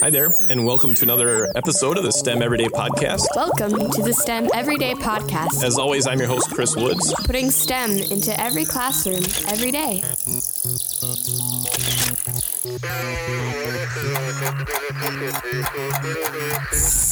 Hi there, and welcome to another episode of the STEM Everyday Podcast. Welcome to the STEM Everyday Podcast, As always, I'm your host, Chris Woods. putting STEM into every classroom every day.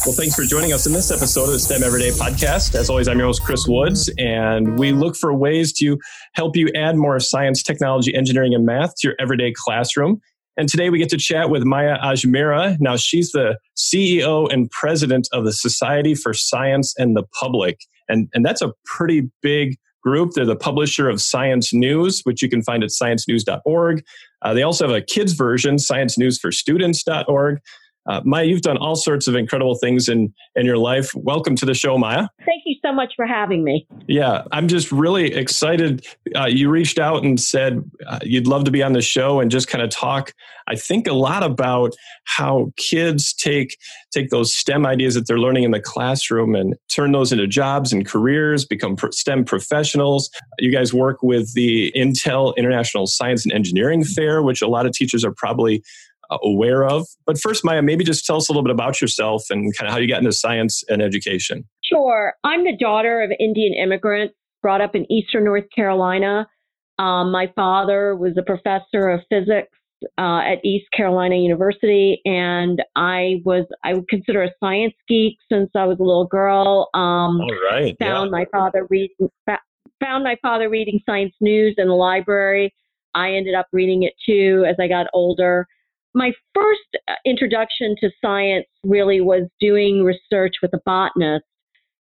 Well, thanks for joining us in this episode of the STEM Everyday Podcast. As always, I'm your host, Chris Woods, and we look for ways to help you add more science, technology, engineering, and math to your everyday classroom. And today we get to chat with Maya Ajmera. Now, she's the CEO and president of the Society for Science and the Public. And, and that's a pretty big group. They're the publisher of Science News, which you can find at sciencenews.org. Uh, they also have a kids version, sciencenewsforstudents.org. Uh, Maya, you've done all sorts of incredible things in, in your life. Welcome to the show, Maya. Thank you so much for having me. Yeah, I'm just really excited. Uh, you reached out and said uh, you'd love to be on the show and just kind of talk. I think a lot about how kids take take those STEM ideas that they're learning in the classroom and turn those into jobs and careers, become STEM professionals. You guys work with the Intel International Science and Engineering Fair, which a lot of teachers are probably uh, aware of. But first, Maya, maybe just tell us a little bit about yourself and kind of how you got into science and education. Sure. I'm the daughter of Indian immigrants brought up in Eastern North Carolina. Um, my father was a professor of physics uh, at East Carolina University, and I was I would consider a science geek since I was a little girl. Um, All right. found my father reading found my father reading science news in the library. I ended up reading it too as I got older. My first uh, introduction to science really was doing research with a botanist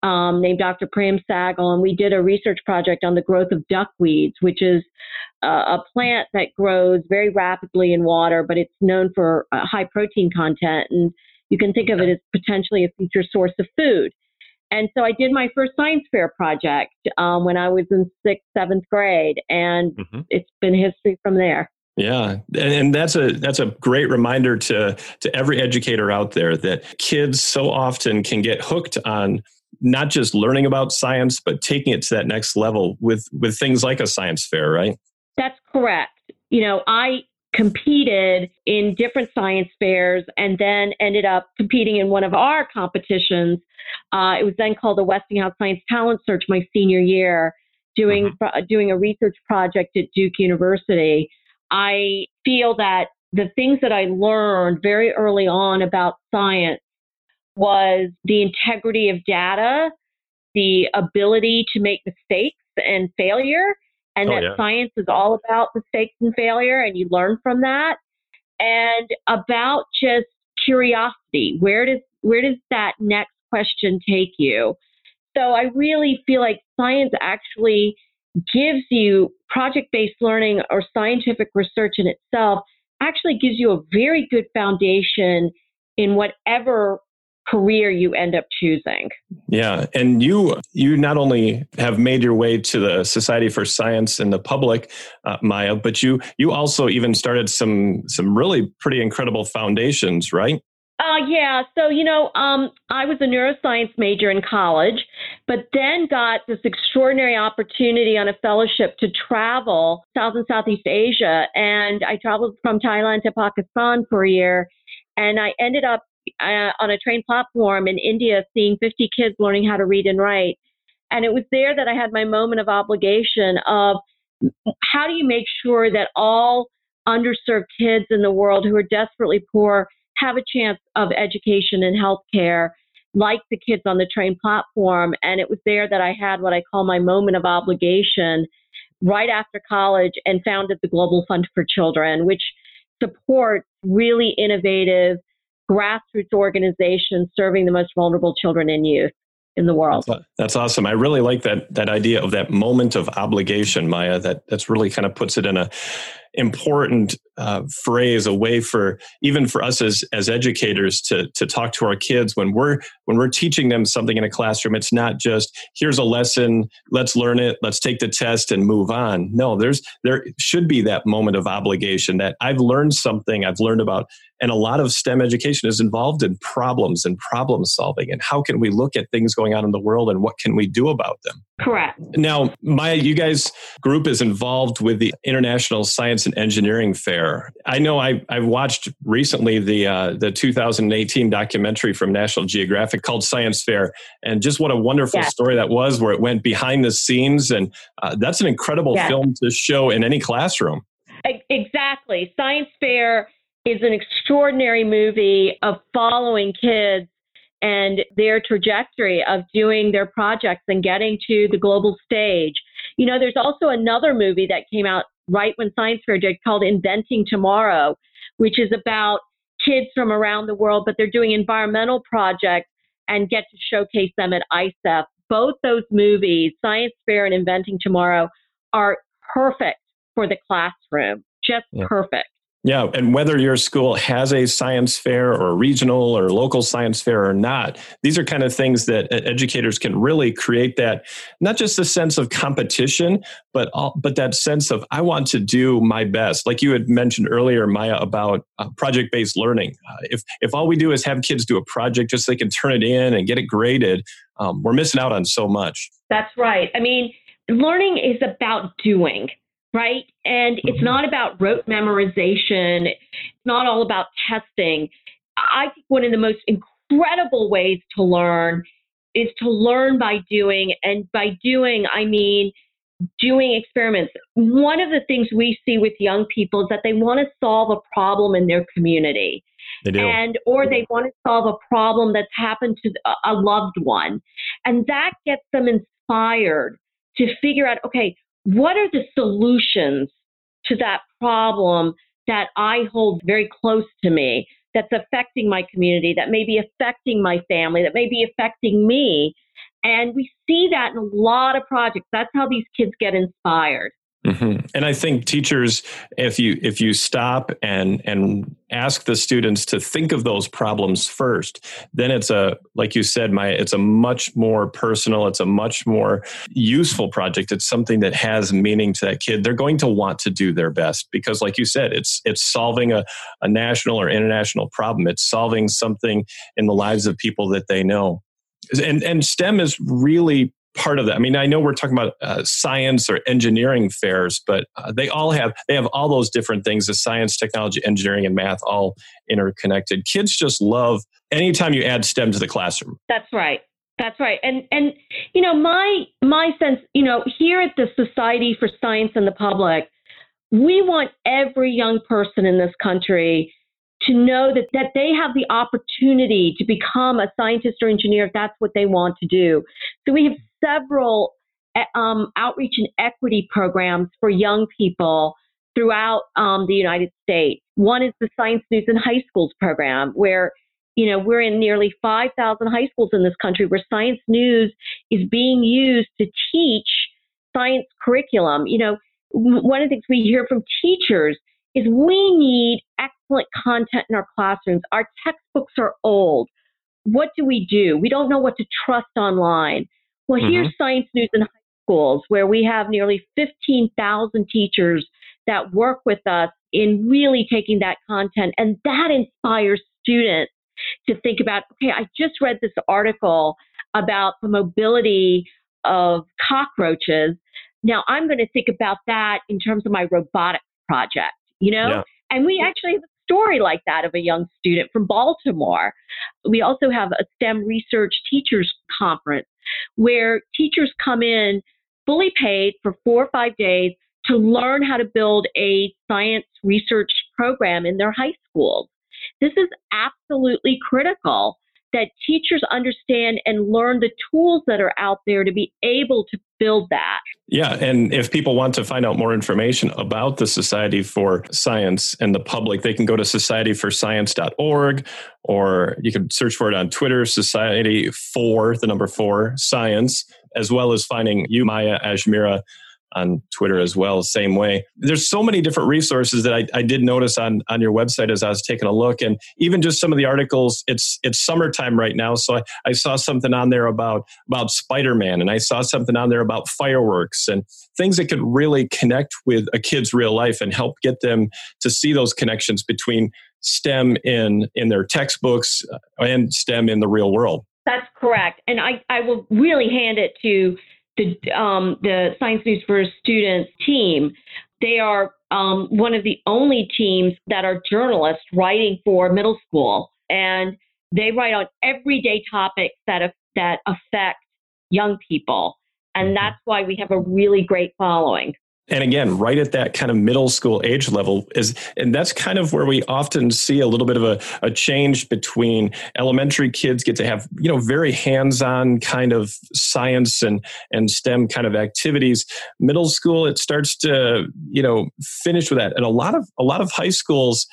um, named Dr. Prem Sehgal, and we did a research project on the growth of duckweeds, which is uh, a plant that grows very rapidly in water, but it's known for uh, high protein content, and you can think of it as potentially a future source of food. And so I did my first science fair project um, when I was in sixth, seventh grade, and Mhm. it's been history from there. Yeah, and, and that's a that's a great reminder to to every educator out there that kids so often can get hooked on not just learning about science, but taking it to that next level with with things like a science fair, right? That's correct. You know, I competed in different science fairs and then ended up competing in one of our competitions. Uh, it was then called the Westinghouse Science Talent Search my senior year, doing doing a research project at Duke University. I feel that the things that I learned very early on about science was the integrity of data, the ability to make mistakes and failure, and Oh, that yeah. science is all about mistakes and failure, and you learn from that, and about just curiosity. Where does where does that next question take you? So I really feel like science actually gives you project based learning or scientific research in itself actually gives you a very good foundation in whatever career you end up choosing. Yeah, and you you not only have made your way to the Society for Science and the Public, uh, Maya, but you you also even started some some really pretty incredible foundations, right? Uh, yeah. So, you know, um, I was a neuroscience major in college, but then got this extraordinary opportunity on a fellowship to travel South and Southeast Asia. And I traveled from Thailand to Pakistan for a year. And I ended up uh, on a train platform in India seeing 50 kids learning how to read and write. And it was there that I had my moment of obligation of how do you make sure that all underserved kids in the world who are desperately poor have a chance of education and health care like the kids on the train platform. And it was there that I had what I call my moment of obligation right after college and founded the Global Fund for Children, which supports really innovative grassroots organizations serving the most vulnerable children and youth in the world. That's awesome. I really like that that idea of that moment of obligation, Maya. That that's really kind of puts it in a important uh, phrase, a way for even for us as as educators to to talk to our kids when we're when we're teaching them something in a classroom. It's not just here's a lesson, let's learn it, let's take the test and move on. No, there's there should be that moment of obligation that I've learned something. I've learned about and a lot of STEM education is involved in problems and problem solving. And how can we look at things going on in the world and what can we do about them? Correct. Now, Maya, you guys group is involved with the International Science and engineering fair. I know I, I watched recently the uh, the 2018 documentary from National Geographic called Science Fair, and just what a wonderful yeah. story that was, where it went behind the scenes, and uh, that's an incredible yeah. film to show in any classroom. Exactly, Science Fair is an extraordinary movie of following kids and their trajectory of doing their projects and getting to the global stage. You know, there's also another movie that came out right when Science Fair did called Inventing Tomorrow, which is about kids from around the world, but they're doing environmental projects and get to showcase them at ISEF. Both those movies, Science Fair and Inventing Tomorrow, are perfect for the classroom, just yeah. perfect. Yeah, and whether your school has a science fair or regional or local science fair or not, these are kind of things that educators can really create that not just a sense of competition, but all, but that sense of I want to do my best. Like you had mentioned earlier, Maya, about uh, project based learning. Uh, if if all we do is have kids do a project just so they can turn it in and get it graded, um, we're missing out on so much. That's right. I mean, learning is about doing right? And it's mm-hmm. not about rote memorization, it's not all about testing. I think one of the most incredible ways to learn is to learn by doing. And by doing, I mean doing experiments. One of the things we see with young people is that they want to solve a problem in their community. They do. And or they want to solve a problem that's happened to a loved one. And that gets them inspired to figure out, okay, what are the solutions to that problem that I hold very close to me, that's affecting my community, that may be affecting my family, that may be affecting me. And we see that in a lot of projects. That's how these kids get inspired. Mm-hmm. And I think teachers, if you if you stop and and ask the students to think of those problems first, then it's a like you said, my it's a much more personal, it's a much more useful project. It's something that has meaning to that kid. They're going to want to do their best because, like you said, it's it's solving a, a national or international problem. It's solving something in the lives of people that they know. And and STEM is really part of that. I mean, I know we're talking about uh, science or engineering fairs, but uh, they all have they have all those different things: the science, technology, engineering, and math all interconnected. Kids just love anytime you add STEM to the classroom. That's right. That's right. And and you know, my my sense, you know, here at the Society for Science and the Public, we want every young person in this country to know that, that they have the opportunity to become a scientist or engineer if that's what they want to do. So we have several um, outreach and equity programs for young people throughout um, the United States. One is the Science News in High Schools program, where you know we're in nearly 5,000 high schools in this country where science news is being used to teach science curriculum. You know, one of the things we hear from teachers is we need excellent content in our classrooms. Our textbooks are old. What do we do? We don't know what to trust online. Well, mm-hmm. here's Science News in high schools, where we have nearly 15,000 teachers that work with us in really taking that content, and that inspires students to think about okay, I just read this article about the mobility of cockroaches. Now I'm going to think about that in terms of my robotics project, you know? Yeah. And we actually have a story like that of a young student from Baltimore. We also have a STEM research teachers conference where teachers come in fully paid for four or five days to learn how to build a science research program in their high schools. This is absolutely critical that teachers understand and learn the tools that are out there to be able to build that. Yeah, and if people want to find out more information about the Society for Science and the public, they can go to societyforscience.org or you can search for it on Twitter, Society for the number four science, as well as finding you, Maya Ajmera on Twitter as well, same way. There's so many different resources that I, I, did notice on on your website as I was taking a look, and even just some of the articles. It's it's summertime right now, so I, I saw something on there about about Spider Man, and I saw something on there about fireworks and things that could really connect with a kid's real life and help get them to see those connections between STEM in in their textbooks uh, and STEM in the real world. That's correct, and I I will really hand it to the um, the Science News for Students team. They are um, one of the only teams that are journalists writing for middle school, and they write on everyday topics that that affect young people, and mm-hmm. that's why we have a really great following and again right at that kind of middle school age level is and that's kind of where we often see a little bit of a, a change between elementary kids get to have you know very hands-on kind of science and and stem kind of activities. Middle school it starts to you know finish with that. And a lot of a lot of high schools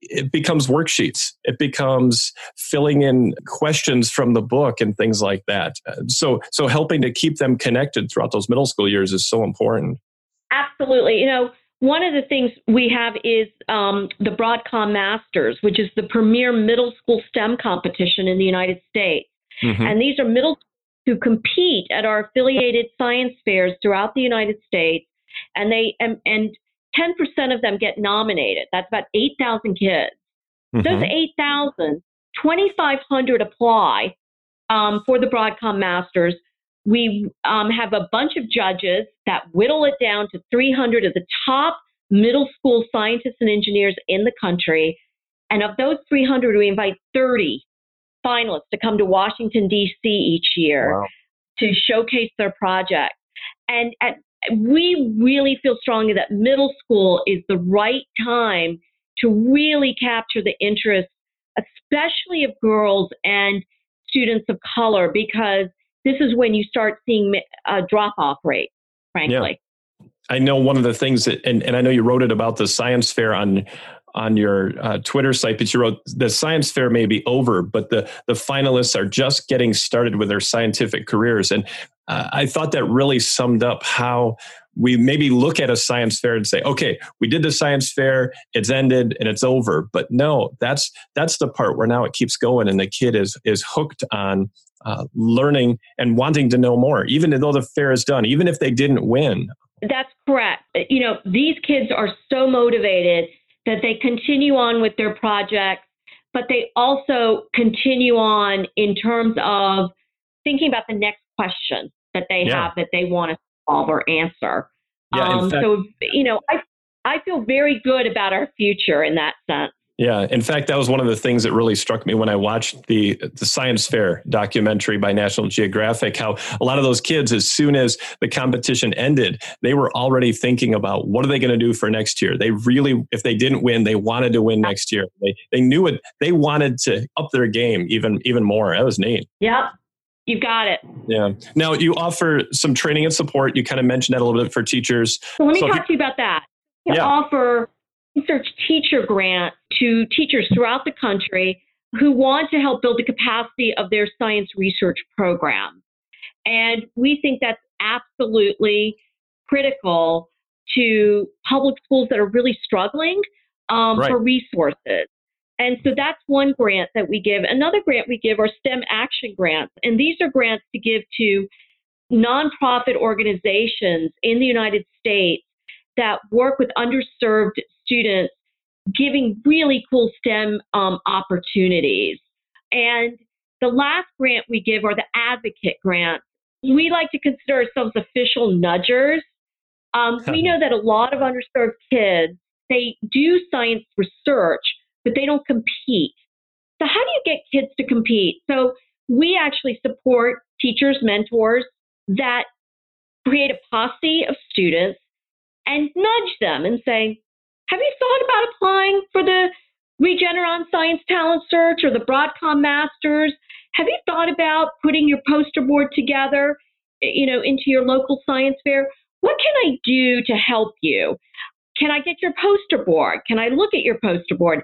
it becomes worksheets. It becomes filling in questions from the book and things like that. So so helping to keep them connected throughout those middle school years is so important Absolutely. You know, one of the things we have is um, the Broadcom Masters, which is the premier middle school STEM competition in the United States. Mm-hmm. And these are middle who compete at our affiliated science fairs throughout the United States. And they and, and 10% of them get nominated. That's about 8,000 kids. Mm-hmm. Those 8,000, 2,500 apply um, for the Broadcom Masters. We um, have a bunch of judges that whittle it down to 300 of the top middle school scientists and engineers in the country. And of those 300, we invite 30 finalists to come to Washington, D.C. each year wow. to showcase their project. And at, we really feel strongly that middle school is the right time to really capture the interest, especially of girls and students of color, because this is when you start seeing a drop off rate, frankly. Yeah. I know one of the things that, and, and I know you wrote it about the science fair on on your uh, Twitter site, but you wrote the science fair may be over, but the the finalists are just getting started with their scientific careers. And uh, I thought that really summed up how we maybe look at a science fair and say, okay, we did the science fair, it's ended and it's over. But no, that's that's the part where now it keeps going, and the kid is is hooked on uh, learning and wanting to know more, even though the fair is done, even if they didn't win. That's correct. You know, these kids are so motivated that they continue on with their projects, but they also continue on in terms of thinking about the next question that they yeah. have that they want to solve or answer. Yeah, um, fact, so, you know, I, I feel very good about our future in that sense. Yeah, in fact, that was one of the things that really struck me when I watched the the Science Fair documentary by National Geographic. How a lot of those kids, as soon as the competition ended, they were already thinking about what are they going to do for next year. They really, if they didn't win, they wanted to win next year. They they knew it. They wanted to up their game even even more. That was neat. Yep. You've got it. Yeah. Now you offer some training and support. You kind of mentioned that a little bit for teachers. So let me so talk to you about that. You yeah. offer research teacher grant to teachers throughout the country who want to help build the capacity of their science research program. And we think that's absolutely critical to public schools that are really struggling um, right. for resources. And so that's one grant that we give. Another grant we give are STEM action grants. And these are grants to give to nonprofit organizations in the United States that work with underserved students, giving really cool STEM um, opportunities. And the last grant we give are the advocate grants. We like to consider ourselves official nudgers. Um, we know that a lot of underserved kids, they do science research, but they don't compete. So, how do you get kids to compete? So, we actually support teachers, mentors that create a posse of students and nudge them and say, Have you thought about applying for the Regeneron Science Talent Search or the Broadcom Masters? Have you thought about putting your poster board together, you know, into your local science fair? What can I do to help you? Can I get your poster board? Can I look at your poster board?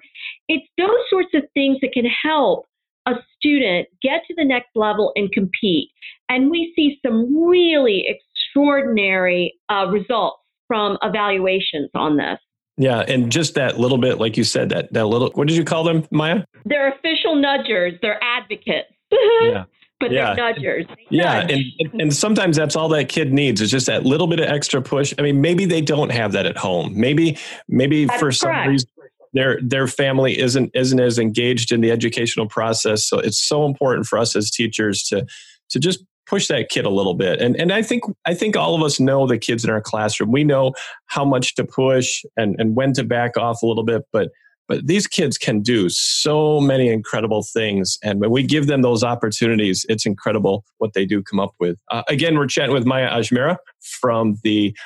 It's those sorts of things that can help a student get to the next level and compete. And we see some really extraordinary uh, results from evaluations on this. Yeah, and just that little bit, like you said, that that little. What did you call them, Maya? They're official nudgers. They're advocates. yeah. But yeah. they're nudgers. They yeah, nudge. and and sometimes that's all that kid needs is just that little bit of extra push. I mean, maybe they don't have that at home. Maybe maybe that's for some reason their their family isn't isn't as engaged in the educational process. So it's so important for us as teachers to to just push that kid a little bit. And and I think I think all of us know the kids in our classroom. We know how much to push and and when to back off a little bit, but but these kids can do so many incredible things. And when we give them those opportunities, it's incredible what they do come up with. Uh, again, we're chatting with Maya Ajmera from the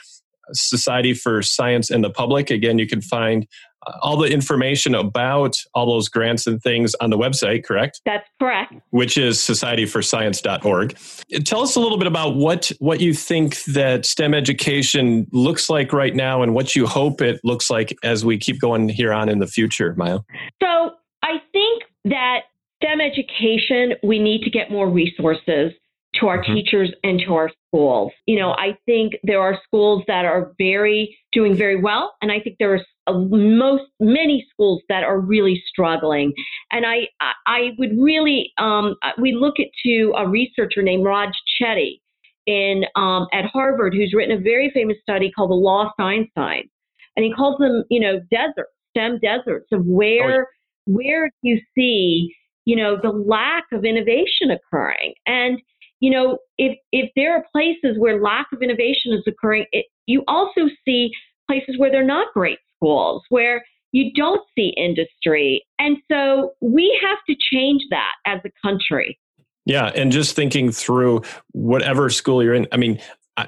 Society for Science and the Public. Again, you can find Uh, all the information about all those grants and things on the website, correct? That's correct. Which is societyforscience.org. Tell us a little bit about what, what you think that STEM education looks like right now and what you hope it looks like as we keep going here on in the future, Maya. So I think that STEM education, we need to get more resources to our mm-hmm. teachers and to our schools. You know, I think there are schools that are very doing very well, and I think there are most many schools that are really struggling. And I I would really um, we look at to a researcher named Raj Chetty in um, at Harvard who's written a very famous study called the Lost Einstein, and he calls them you know deserts, STEM deserts of where oh, where you see you know the lack of innovation occurring and you know, if if there are places where lack of innovation is occurring, it, you also see places where they're not great schools, where you don't see industry. And so we have to change that as a country. Yeah, and just thinking through whatever school you're in. I mean,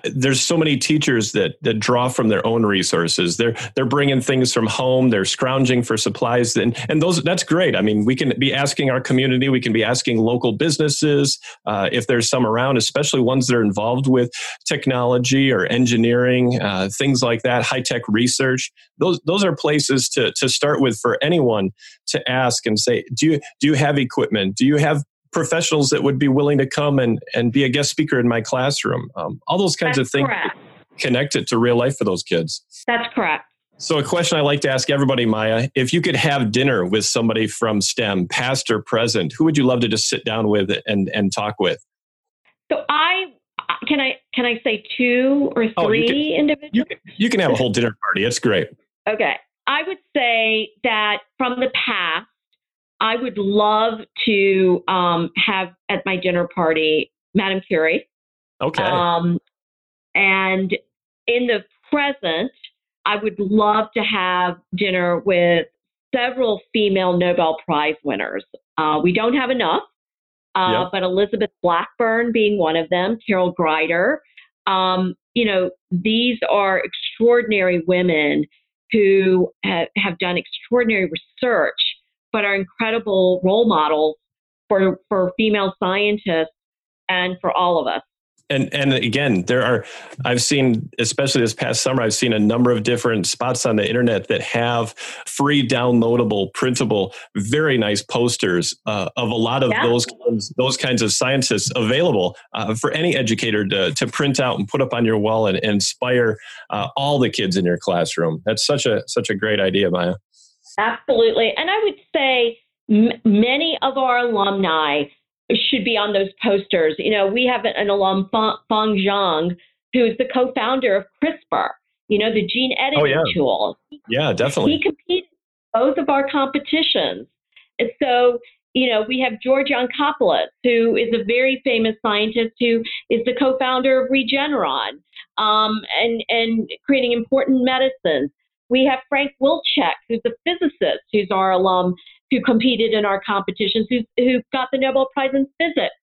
there's so many teachers that that draw from their own resources. They're they're bringing things from home. They're scrounging for supplies, and and those that's great. I mean, we can be asking our community. We can be asking local businesses uh, if there's some around, especially ones that are involved with technology or engineering, uh, things like that, high tech research. Those those are places to to start with for anyone to ask and say, do you do you have equipment? Do you have professionals that would be willing to come and, and be a guest speaker in my classroom. Um, all those kinds That's of things correct. connect it to real life for those kids. That's correct. So, a question I like to ask everybody, Maya if you could have dinner with somebody from STEM, past or present, who would you love to just sit down with and, and talk with? So, I can I can I say two or three oh, you can, individuals? You can, you can have a whole dinner party. It's great. Okay. I would say that from the past, I would love to um, have at my dinner party Madame Curie. Okay. Um, and in the present, I would love to have dinner with several female Nobel Prize winners. Uh, we don't have enough, uh, yep. but Elizabeth Blackburn being one of them, Carol Greider. Um, you know, these are extraordinary women who have, have done extraordinary research but are incredible role models for, for female scientists and for all of us. And and again, there are I've seen, especially this past summer, I've seen a number of different spots on the internet that have free downloadable, printable, very nice posters uh, of a lot of yeah. those those kinds of scientists available uh, for any educator to to print out and put up on your wall and, and inspire uh, all the kids in your classroom. That's such a such a great idea, Maya. Absolutely. And I would say m- many of our alumni should be on those posters. You know, we have an alum, Feng Zhang, who's the co founder of CRISPR, you know, the gene editing oh, yeah. tool. Yeah, definitely. He competed both of our competitions. And so, you know, we have George Yancopoulos, who is a very famous scientist who is the co founder of Regeneron um, and, and creating important medicines. We have Frank Wilczek, who's a physicist, who's our alum, who competed in our competitions, who, who got the Nobel Prize in Physics.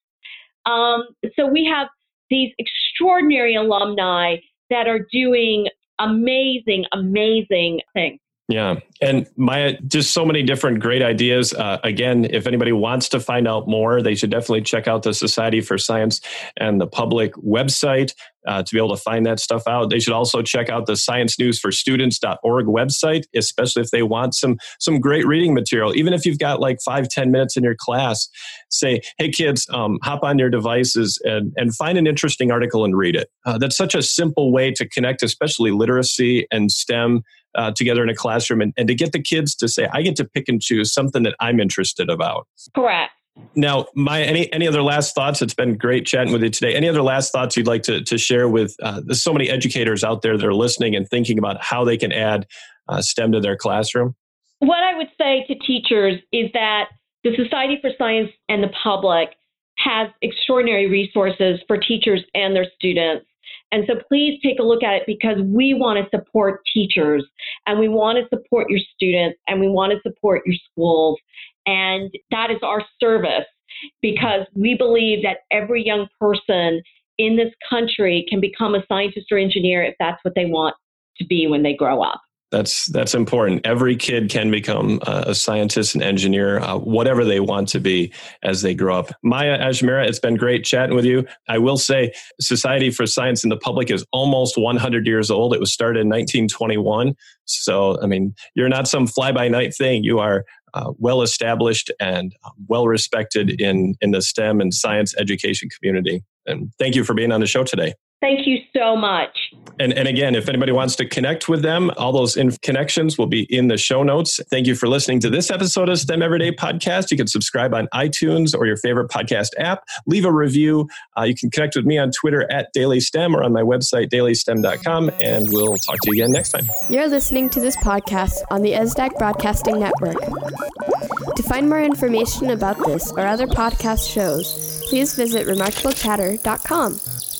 Um, so we have these extraordinary alumni that are doing amazing, amazing things. Yeah. And Maya, just so many different great ideas. Uh, again, if anybody wants to find out more, they should definitely check out the Society for Science and the Public website uh, to be able to find that stuff out. They should also check out the Science News for Students.org website, especially if they want some, some great reading material. Even if you've got like five, ten minutes in your class, say, hey, kids, um, hop on your devices and, and find an interesting article and read it. Uh, that's such a simple way to connect, especially literacy and STEM uh, together in a classroom and, and to get the kids to say, I get to pick and choose something that I'm interested about. Correct. Now, my any any other last thoughts? It's been great chatting with you today. Any other last thoughts you'd like to to share with? Uh, there's so many educators out there that are listening and thinking about how they can add uh, STEM to their classroom. What I would say to teachers is that the Society for Science and the public has extraordinary resources for teachers and their students. And so please take a look at it because we want to support teachers and we want to support your students and we want to support your schools. And that is our service because we believe that every young person in this country can become a scientist or engineer if that's what they want to be when they grow up. That's that's important. Every kid can become a scientist and engineer, uh, whatever they want to be as they grow up. Maya Ajmera, it's been great chatting with you. I will say, Society for Science in the Public is almost 100 years old. It was started in 1921. So, I mean, you're not some fly by night thing. You are uh, well established and uh, well respected in in the STEM and science education community. And thank you for being on the show today. Thank you so much. And, and again, if anybody wants to connect with them, all those in connections will be in the show notes. Thank you for listening to this episode of STEM Everyday Podcast. You can subscribe on iTunes or your favorite podcast app. Leave a review. Uh, you can connect with me on Twitter at Daily STEM or on my website, dailystem.com. And we'll talk to you again next time. You're listening to this podcast on the ESDAC Broadcasting Network. To find more information about this or other podcast shows, please visit remarkablechatter.com.